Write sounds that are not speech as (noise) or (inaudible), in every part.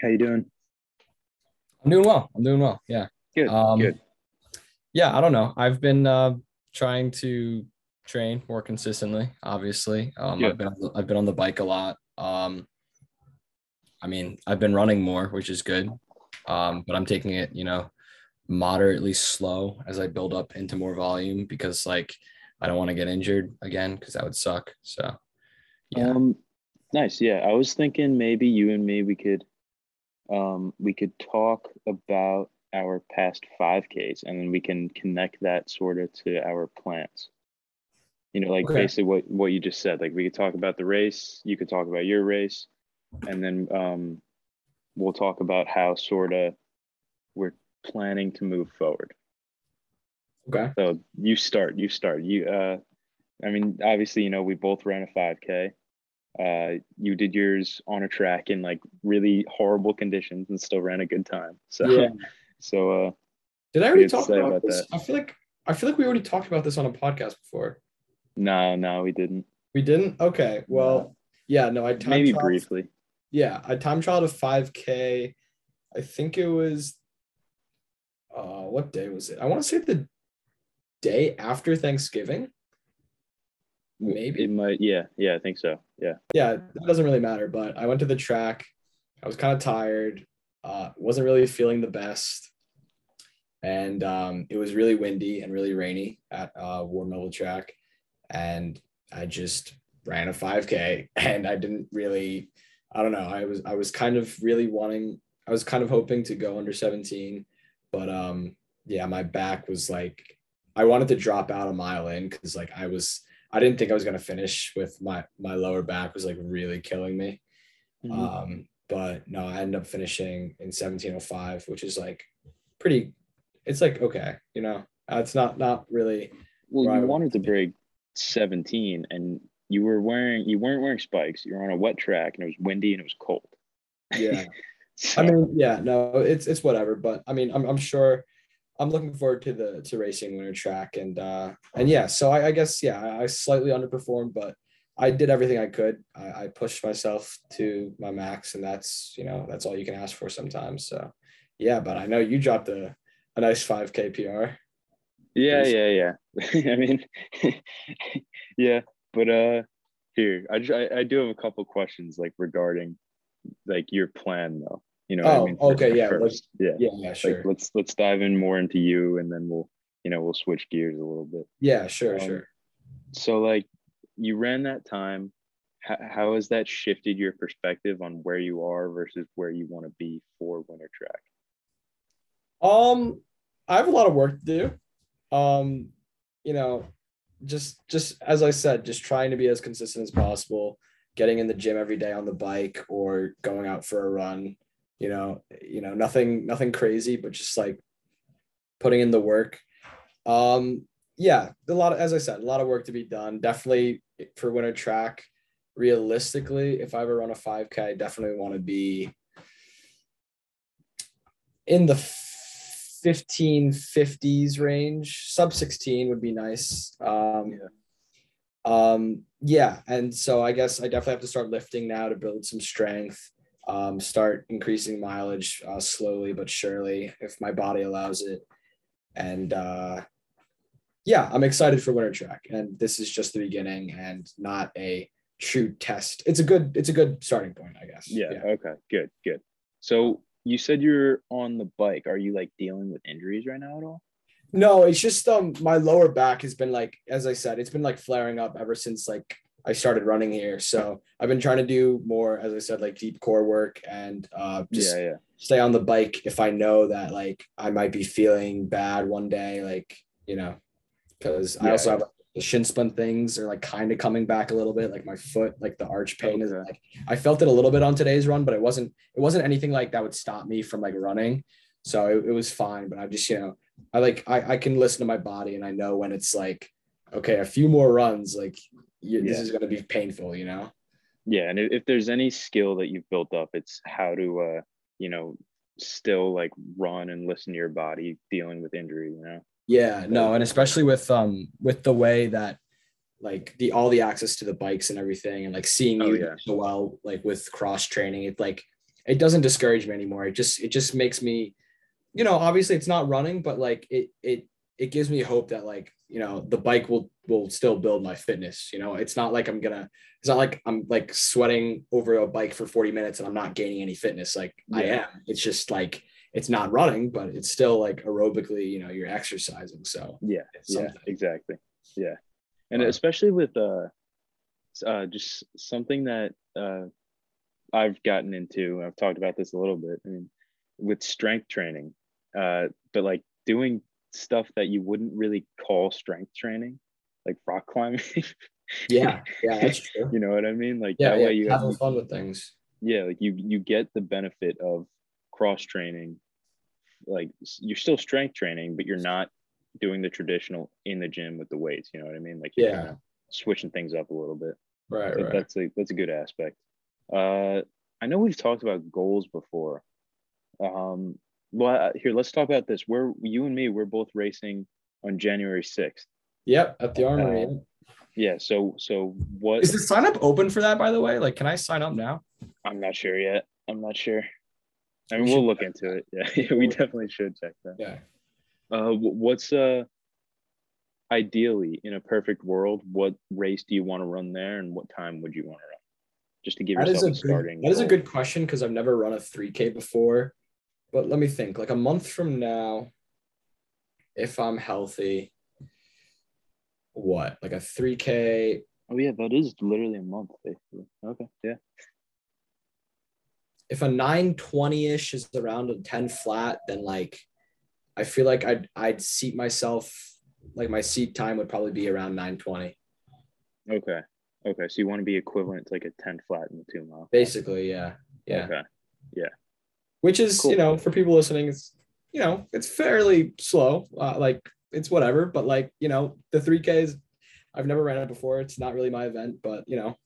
How you doing? I'm doing well. I'm doing well. Yeah. Good. Um, good. Yeah, I don't know. I've been uh, trying to train more consistently. Obviously, um, I've been on the, I've been on the bike a lot. Um, I mean, I've been running more, which is good. Um, but I'm taking it, you know, moderately slow as I build up into more volume because, like, I don't want to get injured again because that would suck. So, yeah. Um, nice. Yeah, I was thinking maybe you and me we could, um, we could talk about our past 5Ks and then we can connect that sort of to our plans. You know, like Okay. basically what what you just said. Like we could talk about the race, you could talk about your race, and then um, we'll talk about how sort of we're planning to move forward. okay. So you start. You start. You. Uh, I mean, obviously, you know, we both ran a 5K. Uh, you did yours on a track in like really horrible conditions and still ran a good time. So, Yeah. (laughs) so uh, Did I already talk about, about this? that. I feel like I feel like we already talked about this on a podcast before. no, no, we didn't. We didn't? Okay. Well, yeah, no, I time Maybe trialed- briefly. Yeah, I time trialed a 5K. I think it was uh what day was it? I want to say the day after Thanksgiving. Maybe. It might. Yeah, yeah, I think so. Yeah. Yeah, that doesn't really matter, but I went to the track. I was kind of tired. Uh wasn't really feeling the best. And um it was really windy and really rainy at uh Ward Melville track and I just ran a 5k (laughs) and I didn't really I don't know. I was I was kind of really wanting I was kind of hoping to go under 17, but um yeah, my back was like I wanted to drop out a mile in cuz like I was I didn't think I was going to finish with my my lower back was like really killing me. Mhm. Um but no, I ended up finishing in 1705, which is like pretty it's like okay, you know. Uh, it's not not really well, you wanted to break 17, and you were wearing you weren't wearing spikes. You were on a wet track, and it was windy and it was cold. yeah. (laughs) So, I mean, yeah, no, it's it's whatever. But I mean, I'm I'm sure I'm looking forward to the to racing winter track and uh and yeah, so I, I guess yeah, I, slightly underperformed, but I did everything I could. I, I pushed myself to my max, and that's you know that's all you can ask for sometimes. So yeah, but I know you dropped a a nice 5k PR. Yeah, yeah, yeah. (laughs) I mean, (laughs) yeah, but uh, here I, I I do have a couple questions like regarding like your plan though. You know, what I Oh, mean, okay, First- yeah, let's- yeah. Yeah, yeah, sure. Like let's let's dive in more into you, and then we'll you know we'll switch gears a little bit. yeah, sure, um, sure. So like you ran that time. How, how has that shifted your perspective on where you are versus where you want to be for winter track? Um, I have a lot of work to do. Um, you know, just just as I said, just trying to be as consistent as possible, getting in the gym every day on the bike or going out for a run. You know, you know, nothing nothing crazy, but just like putting in the work. Um, yeah, a lot of as I said, a lot of work to be done. Definitely for winter track. Realistically, if I ever run a 5K, I definitely want to be in the 1550s range sub 16 would be nice um Yeah. um yeah and so i guess i definitely have to start lifting now to build some strength um start increasing mileage uh, slowly but surely if my body allows it and uh yeah i'm excited for winter track and this is just the beginning and not a true test it's a good it's a good starting point i guess Yeah, Okay. Good. Good. So you said you're on the bike. Are you like dealing with injuries right now at all? No, it's just um my lower back has been like as I said, it's been like flaring up ever since like I started running here. So I've been trying to do more, as I said, like deep core work and uh just yeah. Yeah. stay on the bike if I know that like I might be feeling bad one day, like you know, because I also yeah. have the shin splint things are like kind of coming back a little bit, like my foot, like the arch pain is like I felt it a little bit on today's run, but it wasn't it wasn't anything like that would stop me from like running. So it, it was fine, but I just you know I like I, I can listen to my body and I know when it's like okay a few more runs like you, this is gonna be painful, you know. Yeah. And if, if there's any skill that you've built up, it's how to, uh, you know, still like run and listen to your body dealing with injury. You know. Yeah, no, and especially with um with the way that like the all the access to the bikes and everything and like seeing Oh, you yeah. so well like with cross training, it like it doesn't discourage me anymore. It just it just makes me, you know, obviously it's not running, but like it it it gives me hope that like you know the bike will will still build my fitness. You know, it's not like I'm gonna it's not like I'm like sweating over a bike for 40 minutes and I'm not gaining any fitness. Like yeah. I am. It's just like it's not running, but it's still like aerobically, you know, you're exercising. So yeah, yeah, exactly. Yeah. And especially with uh uh just something that uh I've gotten into, I've talked about this a little bit. I mean, with strength training, uh, but like doing stuff that you wouldn't really call strength training, like rock climbing. (laughs) yeah, yeah, that's true. You know what I mean? Like yeah, that yeah, way you having fun with things. Yeah, like you you get the benefit of cross training. Like you're still strength training, but you're not doing the traditional in the gym with the weights. You know what I mean? Like yeah, switching things up a little bit. Right, right. That's a that's a good aspect. Uh, I know we've talked about goals before. Um, well, here let's talk about this. We're you and me. We're both racing on January sixth. Yep, at the Armory. Uh, yeah. So so what is the sign up open for that? By the way, like, can I sign up now? I'm not sure yet. I'm not sure. I mean, we we'll look into it. (laughs) Yeah, we definitely should check that. Yeah. Uh, what's uh, ideally in a perfect world, what race do you want to run there, and what time would you want to run? Just to give that yourself a, a starting. Good, that is a good question because I've never run a 3K before. But let me think. Like a month from now, if I'm healthy, what? Like a 3K. Oh yeah, that is literally a month, basically. Okay, yeah. If a 920-ish is around a 10 flat, then like I feel like I'd I'd seat myself like my seat time would probably be around 920. Okay. Okay. So you want to be equivalent to like a 10 flat in the two mile. Basically, yeah. Yeah. Okay. Yeah. Which is, cool. you know, for people listening, it's you know, it's fairly slow. Uh, like it's whatever, but like, you know, the 3Ks, I've never ran it before. It's not really my event, but you know,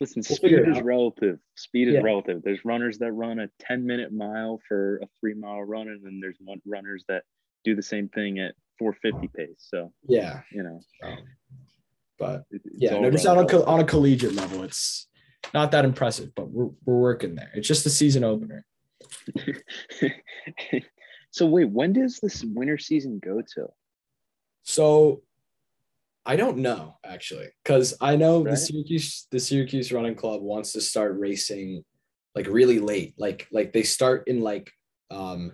Listen, we'll speed is relative. Speed is yeah. relative. There's runners that run a 10 minute mile for a three mile run, and then there's one runners that do the same thing at 450 pace. So yeah, you know, um, but yeah, no, just on a on a collegiate level, it's not that impressive, but we're we're working there. It's just the season opener. (laughs) so wait, when does this winter season go to? So I don't know actually, because I know right. the Syracuse the Syracuse Running Club wants to start racing like really late. Like like they start in like um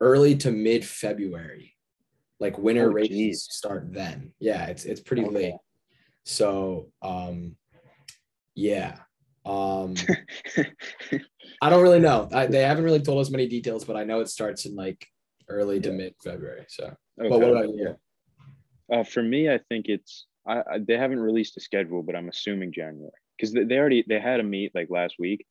early to mid February. Like winter oh, races geez. start then. Yeah, it's it's pretty okay. late. So um yeah. Um (laughs) I don't really know. I, they haven't really told us many details, but I know it starts in like early to mid February. So, okay. but what about you? Uh, for me, I think it's I, I, they haven't released a schedule, but I'm assuming January because they, they already they had a meet like last week,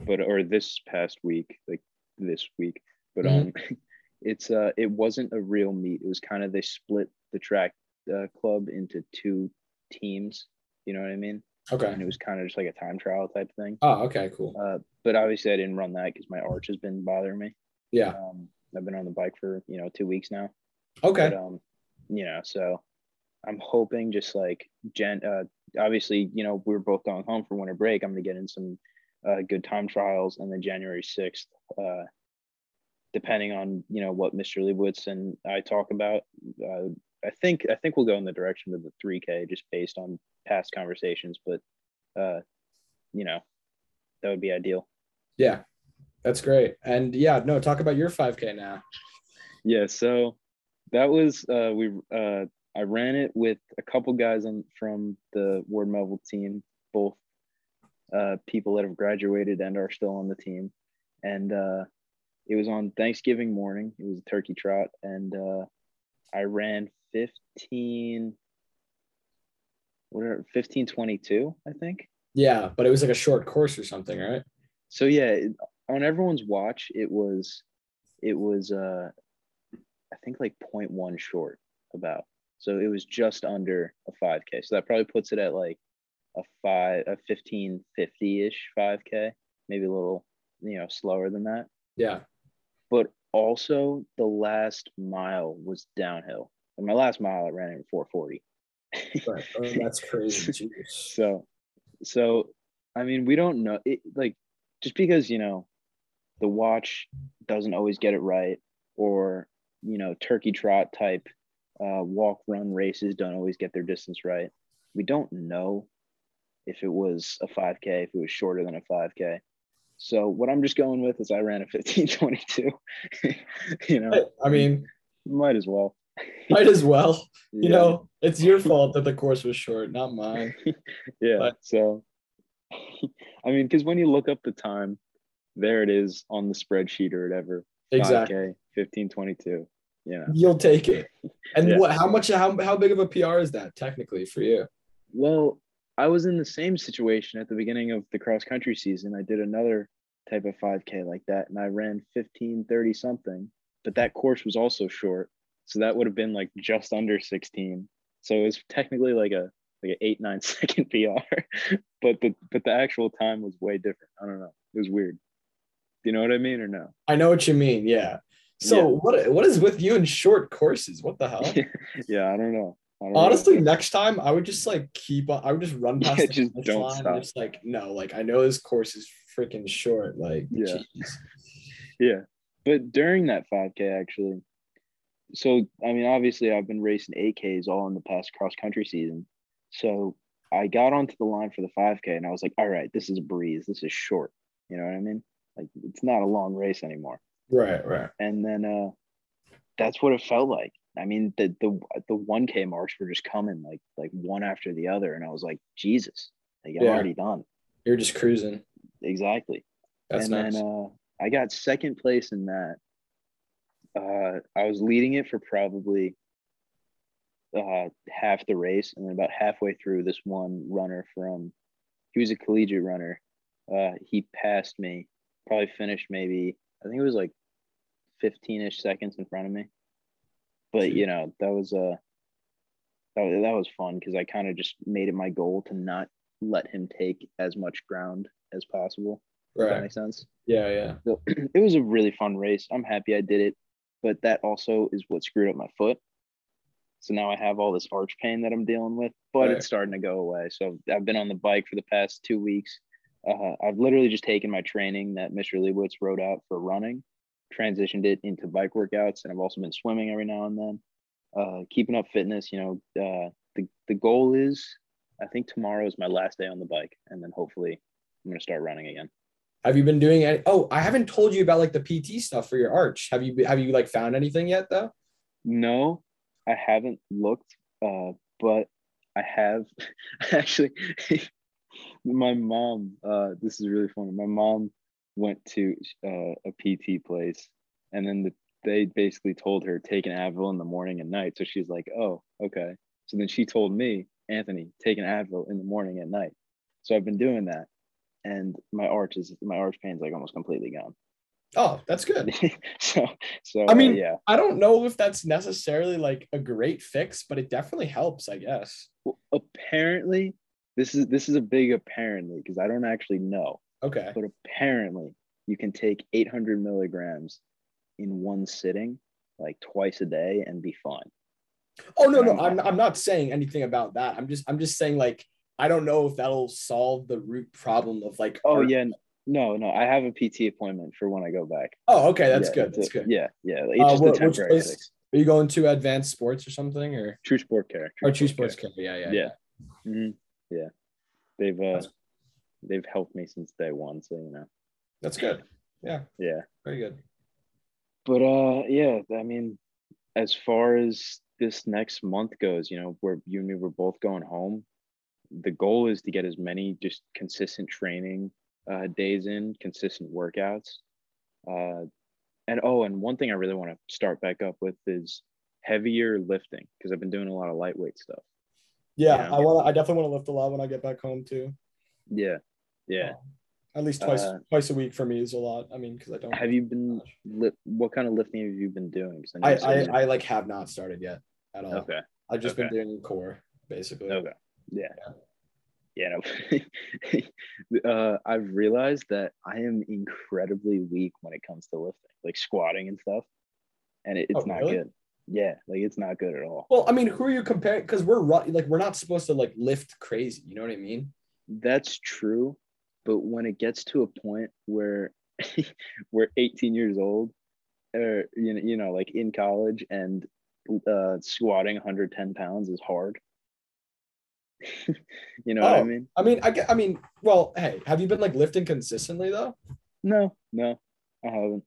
but or this past week, like this week, but mm-hmm. um, (laughs) it's uh it wasn't a real meet. It was kind of they split the track uh, club into two teams. You know what I mean? Okay. And it was kind of just like a time trial type thing. Oh, okay, cool. Uh, but obviously I didn't run that because my arch has been bothering me. Yeah. Um, I've been on the bike for you know two weeks now. Okay. But, um, you know, so I'm hoping just like Jen. Uh, obviously, you know, we are both going home for winter break. I'm gonna get in some uh, good time trials, and then January sixth. Uh, depending on you know what Mr. Leibowitz and I talk about, uh, I think I think we'll go in the direction of the 3K just based on past conversations. But uh, you know, that would be ideal. Yeah, that's great. And yeah, no, talk about your 5K now. Yeah, so that was uh, we uh, I ran it with a couple guys on from the Ward Melville team, both uh, people that have graduated and are still on the team, and uh, it was on Thanksgiving morning. It was a turkey trot, and uh, I ran fifteen. What twenty two? I think. Yeah, but it was like a short course or something, right? So yeah, on everyone's watch, it was, it was uh I think like 0.1 short about. So it was just under a 5K. So that probably puts it at like a five, a 1550 ish 5K, maybe a little, you know, slower than that. Yeah. But also the last mile was downhill. And my last mile I ran in 440. Right. Oh, that's crazy. (laughs) so, so, I mean, we don't know it like just because you know the watch doesn't always get it right or you know turkey trot type uh, walk run races don't always get their distance right we don't know if it was a 5k if it was shorter than a 5k so what i'm just going with is i ran a 1522 (laughs) you know I mean, might as well (laughs) might as well. You Yeah. know, it's your fault that the course was short, not mine. (laughs) yeah But- so (laughs) i mean because when you look up the time there it is on the spreadsheet or whatever Exactly. 5k 1522 yeah You'll take it. And Yeah. what? How much? How how big of a PR is that technically for you? well i was in the same situation at the beginning of the cross country season i did another type of 5k like that and i ran 1530 something but that course was also short so that would have been like just under 16 so it was technically like a like an eight nine (laughs) second pr but the but the actual time was way different i don't know it was weird do you know what i mean or no I know what you mean. Yeah. So Yeah. what? What is with you in short courses? What the hell? (laughs) yeah i don't know I don't know. Honestly, next time I would just like keep on. I would just run (laughs) past Yeah, the just finish don't line stop. Just like no, like I know this course is freaking short. Like Yeah. jeez. Yeah. But during that 5K, actually, so I mean, obviously, I've been racing 8Ks all in the past cross country season. So I got onto the line for the 5K and I was like, all right, this is a breeze. This is short. You know what I mean? Like, it's not a long race anymore. Right. Right. And then uh, that's what it felt like. I mean, the the the 1K marks were just coming like like one after the other, and I was like, Jesus, like I'm Yeah. already done. You're just cruising. Exactly. That's and nice. then uh, I got second place in that. Uh, I was leading it for probably uh, half the race, and then about halfway through, this one runner from he was a collegiate runner. Uh, he passed me, probably finished maybe I think it was like fifteen ish seconds in front of me. But you know that was uh that was, that was fun because I kind of just made it my goal to not let him take as much ground as possible. Does that make sense? Yeah. Yeah. So (clears throat) it was a really fun race. I'm happy I did it, but that also is what screwed up my foot. So now I have all this arch pain that I'm dealing with, but Right. it's starting to go away. So I've been on the bike for the past two weeks. Uh, I've literally just taken my training that Mr. Leibowitz wrote out for running, transitioned it into bike workouts, and I've also been swimming every now and then. Uh, keeping up fitness, you know, uh, the the goal is I think tomorrow is my last day on the bike, and then hopefully I'm gonna start running again. Have you been doing any? Oh, I haven't told you about like the PT stuff for your arch. Have you? Have you like found anything yet though? No, I haven't looked, uh, but I have (laughs) actually. (laughs) my mom, uh, this is really funny. My mom went to uh, a PT place, and then the, they basically told her take an Advil in the morning and night. So she's like, "Oh, okay." So then she told me, Anthony, take an Advil in the morning and night. So I've been doing that, and my arch is my arch pain's like almost completely gone. Oh, that's good. (laughs) so, so I uh, mean- yeah. I don't know if that's necessarily like a great fix, but it definitely helps, I guess. Well, apparently, this is this is a big apparently because I don't actually know, Okay. but apparently you can take 800 milligrams in one sitting, like twice a day, and be fine. Oh no, no, I'm I'm not saying anything about that. I'm just I'm just saying like I don't know if that'll solve the root problem of like. Oh yeah, no, no, I have a PT appointment for when I go back. Oh, okay, that's Yeah, good. That's good. Yeah, yeah, Uh, just wh- a which place- Are you going to advanced sports or something or True Sport Care. or true sports care? Yeah, yeah, Yeah. hmm Yeah, they've uh, That's- they've helped me since day one, so you know, That's good. Yeah, yeah. very good. but uh yeah i mean as far as this next month goes you know where you and me were both going home the goal is to get as many just consistent training uh, days in consistent workouts uh, and oh and one thing i really want to start back up with is heavier lifting because i've been doing a lot of lightweight stuff Yeah, Yeah. I want. I definitely want to lift a lot when I get back home too. yeah yeah At least twice Uh, twice a week for me is a lot. I mean, because I don't. have you been li- what kind of lifting have you been doing? know I, you you- I I like have not started yet at all. okay I've just been doing core basically. Okay. Yeah. Yeah. no. (laughs) uh, I've realized that I am incredibly weak when it comes to lifting, like squatting and stuff, and it, it's Oh, not really? good. Yeah, like it's not good at all. Well, I mean, who are you comparing? Because we're like we're not supposed to like lift crazy. You know what I mean? That's true, but when it gets to a point where (laughs) we're 18 years old or you know, you know like in college and uh, squatting 110 pounds is hard (laughs) you know oh, what i oh, mean i mean i i mean well hey have you been like lifting consistently though no no i haven't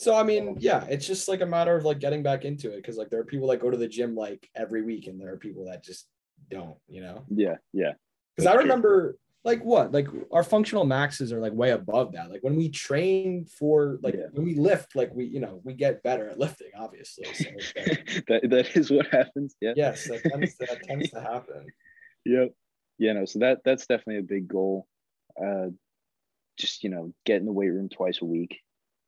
so I mean, yeah, it's just like a matter of like getting back into it because like there are people that go to the gym like every week, and there are people that just don't, you know. Yeah, yeah. Because I remember like what like our functional maxes are like way above that. Like when we train for like yeah. when we lift, like we you know we get better at lifting, obviously. So (laughs) that that is what happens. Yeah. Yes, that tends to, that tends to happen. Yep. Yeah. No. So that that's definitely a big goal. Uh, just you know, get in the weight room twice a week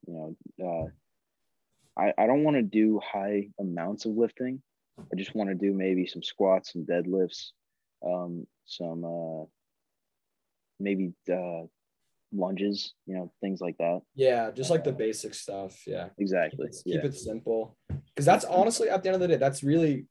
you know, uh, I, I don't want to do high amounts of lifting. I just want to do maybe some squats, some deadlifts, um, some uh, maybe uh, lunges, you know, things like that. Yeah, just like the uh, basic stuff. Yeah, exactly. Keep, yeah. keep it simple because that's honestly at the end of the day, that's really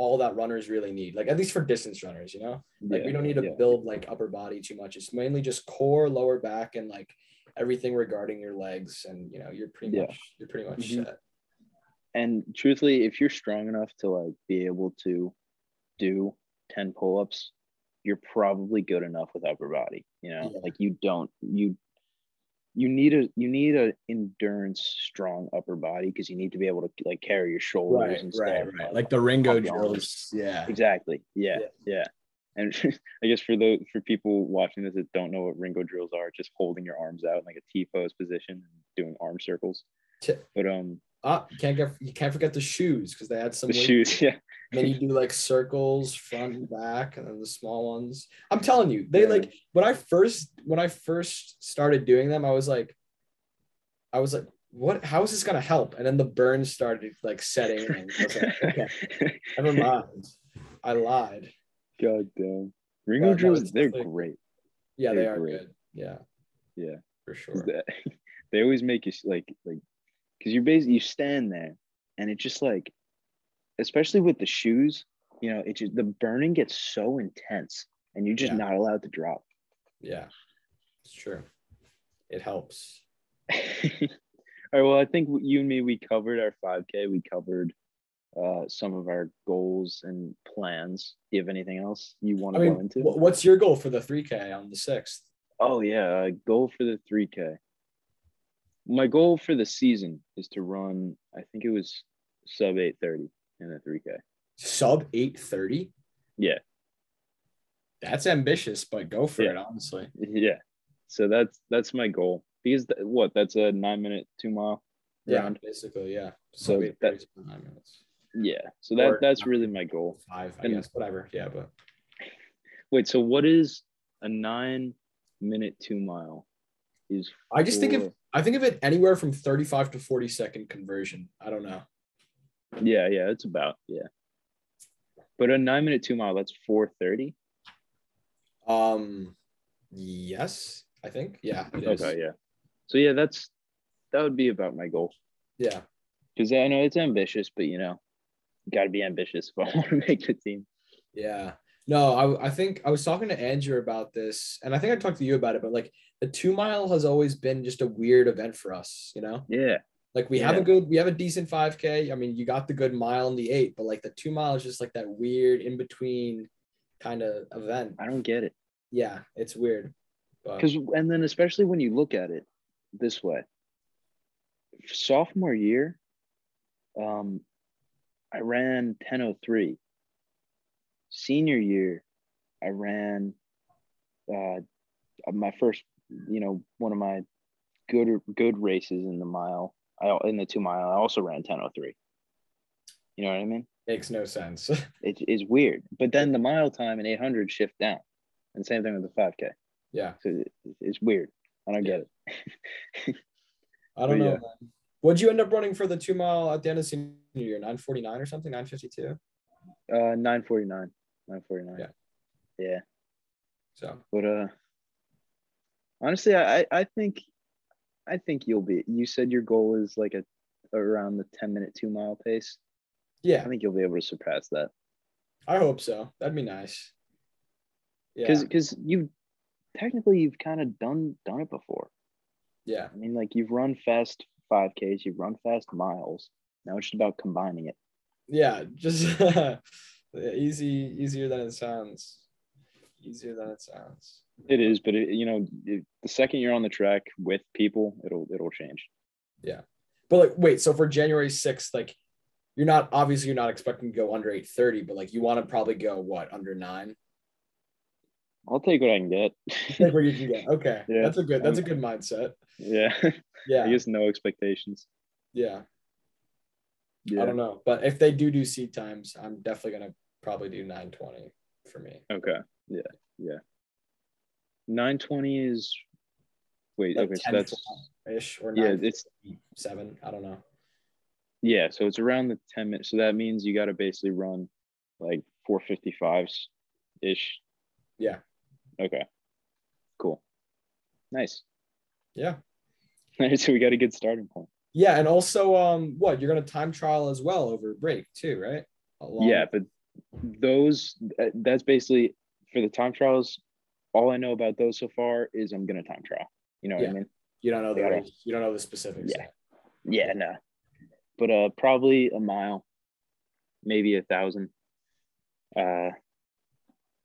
all that runners really need. Like at least for distance runners, you know, like yeah, we don't need to yeah. build like upper body too much. It's mainly just core, lower back, and like everything regarding your legs and you know you're pretty yeah. much you're pretty much mm-hmm. set and truthfully if you're strong enough to like be able to do 10 pull-ups you're probably good enough with upper body you know like you don't you you need a you need a endurance strong upper body because you need to be able to like carry your shoulders right, and right, stuff right. like the ringo drills yeah exactly yeah, yeah. yeah. And (laughs) I guess for the for people watching this that don't know what ringo drills are, just holding your arms out in like a T pose position and doing arm circles. But um ah, you can't get you can't forget the shoes because they had some the shoes, yeah. And then you do like circles front and back and then the small ones. I'm telling you, they yeah. like when I first when I first started doing them, I was like, I was like, what how is this gonna help? And then the burns started like setting in. Like, okay, (laughs) never mind. I lied. God damn. Ringo drills, they're great. Yeah, they're they are great. good. Yeah. Yeah. For sure. (laughs) They always make you like like because you're basically you stand there and it just like especially with the shoes, you know, it just the burning gets so intense and you're just yeah. not allowed to drop. Yeah. It's true. It helps. (laughs) All right. Well, I think you and me, we covered our 5K. We covered uh, some of our goals and plans. Do you have anything else you want to I mean, go into? What's your goal for the 3K on the 6th? Oh, yeah. Uh, goal for the 3K. My goal for the season is to run, I think it was sub 830 in a 3K. Sub 830? Yeah. That's ambitious, but go for yeah. it, honestly. Yeah. So that's that's my goal. Because th- what? That's a nine minute, two mile. Round. Yeah, basically, yeah. So that, nine minutes. Yeah. So that or that's really my goal. Five, I and, guess, whatever. Yeah, but (laughs) wait, so what is a nine minute two mile? Is I just think of I think of it anywhere from 35 to 40 second conversion. I don't know. Yeah, yeah, it's about, yeah. But a nine minute two mile, that's 430. Um yes, I think. Yeah. okay, yeah. So yeah, that's that would be about my goal. Yeah. Because I know it's ambitious, but you know, got to be ambitious if I (laughs) want to make the team. Yeah. No, I, I think I was talking to Andrew about this, and I think I talked to you about it, but like the two mile has always been just a weird event for us, you know? Yeah. Like we yeah. have a good, we have a decent 5K. I mean, you got the good mile and the eight, but like the two mile is just like that weird in between kind of event. I don't get it. Yeah, it's weird. Because, and then especially when you look at it this way, sophomore year, um, I ran 1003. Senior year, I ran uh, my first, you know, one of my good good races in the mile. I in the two mile. I also ran 1003. You know what I mean? Makes no sense. (laughs) it is weird, but then the mile time and 800 shift down, and same thing with the 5K. Yeah, so it, it's weird. I don't yeah. get it. (laughs) I don't but know. Yeah. What'd you end up running for the two mile at the end of senior year? 949 or something? 952? Uh 949. 949. Yeah. Yeah. So but uh honestly I I think I think you'll be you said your goal is like a around the 10 minute two mile pace. Yeah. I think you'll be able to surpass that. I hope so. That'd be nice. Yeah. Because because you technically you've kind of done done it before. Yeah. I mean, like you've run fast 5Ks, you've run fast miles. Now it's just about combining it. Yeah, just (laughs) easy, easier than it sounds. Easier than it sounds. It is, but it, you know, it, the second you're on the track with people, it'll it'll change. Yeah, but like, wait, so for January 6th, like, you're not obviously you're not expecting to go under 830, but like, you want to probably go what under nine? I'll take what I can get. Take what you can get. Okay, (laughs) Yeah. that's a good that's a good mindset. yeah, (laughs) Yeah, I guess no expectations. yeah. Yeah. I don't know, but if they do do seat times, I'm definitely gonna probably do 920 for me. Okay. Yeah. Yeah. 920 is. Wait. Like okay. So that's ish or yeah. It's seven. I don't know. yeah. So it's around the 10 minutes. So that means you got to basically run like 455s ish. Yeah. Okay. Cool. Nice. Yeah. (laughs) so we got a good starting point. Yeah, and also, um, what you're gonna time trial as well over break too, right? Along- Yeah, but those that's basically for the time trials. All I know about those so far is I'm gonna time trial. You know what I mean? you don't know the Yeah. race, you don't know the specifics. Yeah. Yeah, no. But uh, probably a mile, maybe a thousand. Uh,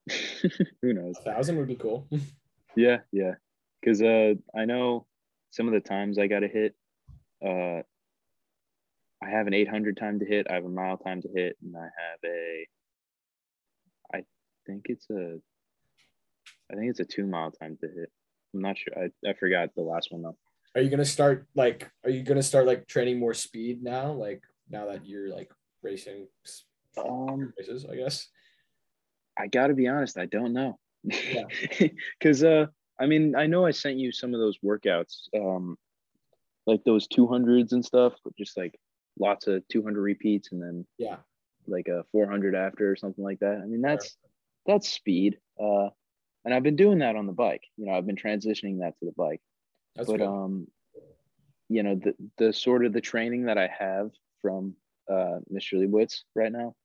(laughs) who knows? a thousand would be cool. (laughs) Yeah, yeah. Because uh, I know some of the times I got to hit. Uh, I have an 800 time to hit. I have a mile time to hit, and I have a. I think it's a. I think it's a two mile time to hit. I'm not sure. I, I forgot the last one though. Are you gonna start like? Are you gonna start like training more speed now? Like now that you're like racing Um, races, I guess. I got to be honest. I don't know. Yeah. (laughs) Because uh, I mean, I know I sent you some of those workouts, um, like those 200s and stuff, just like lots of 200 repeats and then Yeah. like a 400 after or something like that. I mean, that's that's speed. Uh, and I've been doing that on the bike. You know, I've been transitioning that to the bike. That's but good. um, you know, the the sort of the training that I have from uh Mr. Leibowitz right now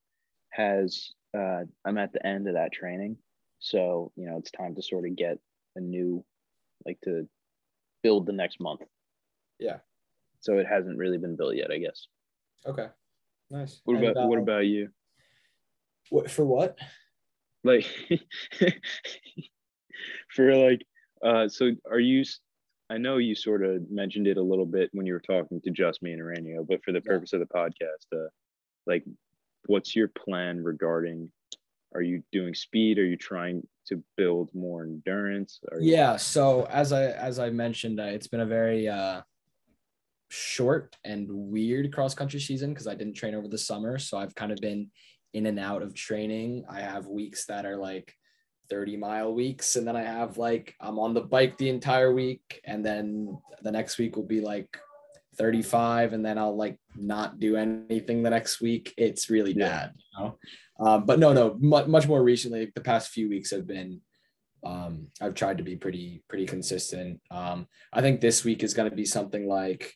has uh I'm at the end of that training. So, you know, it's time to sort of get a new like to build the next month. Yeah. So it hasn't really been built yet, I guess. okay. Nice. What about what uh, about you? what for what? like (laughs) for like uh so are you I know you sort of mentioned it a little bit when you were talking to just me and Aranio, but for the Yeah. purpose of the podcast uh like what's your plan regarding are you doing speed are you trying to build more endurance are you, Yeah. So as I as I mentioned, uh, it's been a very uh, short and weird cross country season because I didn't train over the summer. So I've kind of been in and out of training. I have weeks that are like 30 mile weeks, and then I have like I'm on the bike the entire week, and then the next week will be like 35, and then I'll like not do anything the next week. It's really bad, you know. Um, but no, no, much, much more recently, the past few weeks have been um, I've tried to be pretty pretty consistent. Um, I think this week is going to be something like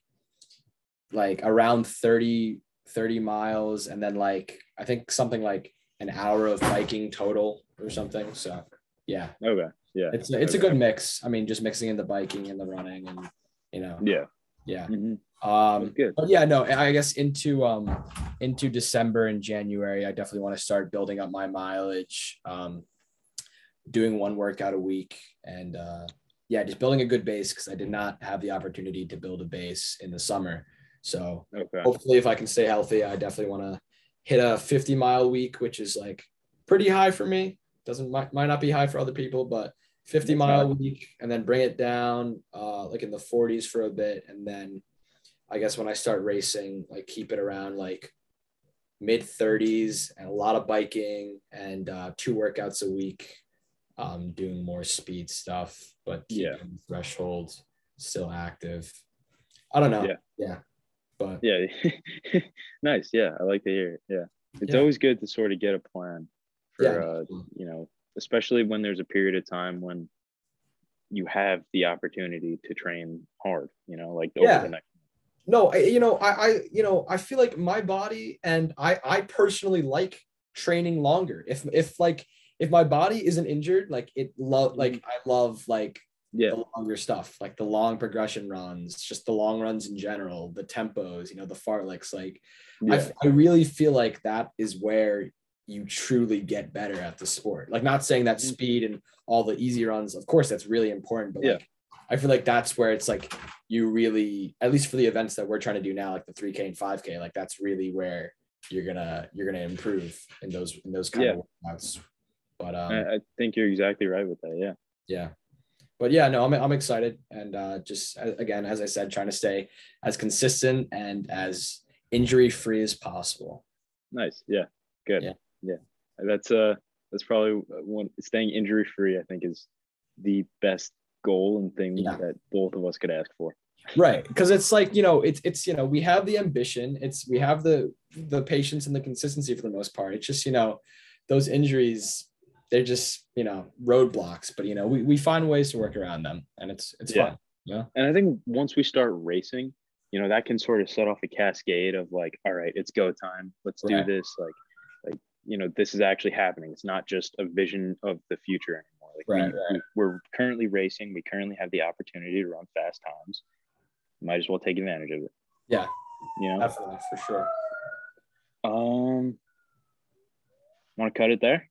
like around 30 30 miles and then like I think something like an hour of biking total or something. So yeah, okay yeah it's a, it's a good mix. I mean, just mixing in the biking and the running and you know yeah yeah. Mhm. Um, That's good but yeah, no, I guess into um into December and January, I definitely want to start building up my mileage, um, doing one workout a week, and uh, yeah, just building a good base because I did not have the opportunity to build a base in the summer. So okay hopefully, if I can stay healthy, I definitely want to hit a 50 mile week, which is like pretty high for me. Doesn't might, might not be high for other people, but 50 It's mile week, and then bring it down uh, like in the 40s for a bit, and then I guess when I start racing, like keep it around like mid 30s and a lot of biking and uh, two workouts a week, um, doing more speed stuff, but Yeah. threshold still active. I don't know. Yeah. Yeah. But yeah (laughs) nice yeah i like to hear it yeah it's Yeah. always good to sort of get a plan for Yeah. uh you know especially when there's a period of time when you have the opportunity to train hard you know like over Yeah. the next no, I, you know, I, I, you know, I feel like my body and I, I personally like training longer. If, if like, if my body isn't injured, like it love like I love like Yeah. the longer stuff, like the long progression runs, just the long runs in general, the tempos, you know, the fartleks. Like I, Yeah. f- I really feel like that is where you truly get better at the sport. Like not saying that Mhm. speed and all the easy runs, of course, that's really important, but Yeah. like I feel like that's where it's like you really, at least for the events that we're trying to do now, like the 3K and 5K, like that's really where you're gonna you're gonna improve in those in those kind Yeah. of workouts. But um I, I think you're exactly right with that. Yeah. yeah but yeah no i'm, I'm excited and uh just again as i said trying to stay as consistent and as injury free as possible Nice. Yeah. Good. Yeah. Yeah. That's uh that's probably one staying injury free, I think is the best goal and thing Yeah. that both of us could ask for. right because it's like you know it's it's you know we have the ambition it's we have the the patience and the consistency for the most part it's just you know those injuries they're just you know roadblocks but you know we, we find ways to work around them and it's it's Yeah. fun And I think once we start racing, you know, that can sort of set off a cascade of like, all right, it's go time. Let's do this. Like, like, you know, this is actually happening. It's not just a vision of the future anymore. Like Right, we, right. we're currently racing. We currently have the opportunity to run fast times. Might as well take advantage of it. Yeah. You know? definitely for sure Um want to cut it there?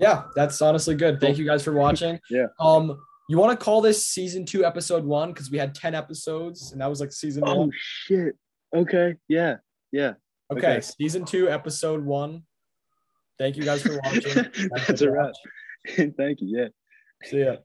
Yeah, that's honestly good. Thank you guys for watching. (laughs) Yeah. Um, you want to call this season two, episode one, because we had 10 episodes and that was like season Oh one. shit. Okay. Yeah. Yeah. Okay, okay. season two, episode one. Thank you guys for watching. (laughs) That's a wrap. (laughs) Thank you. Yeah. See ya.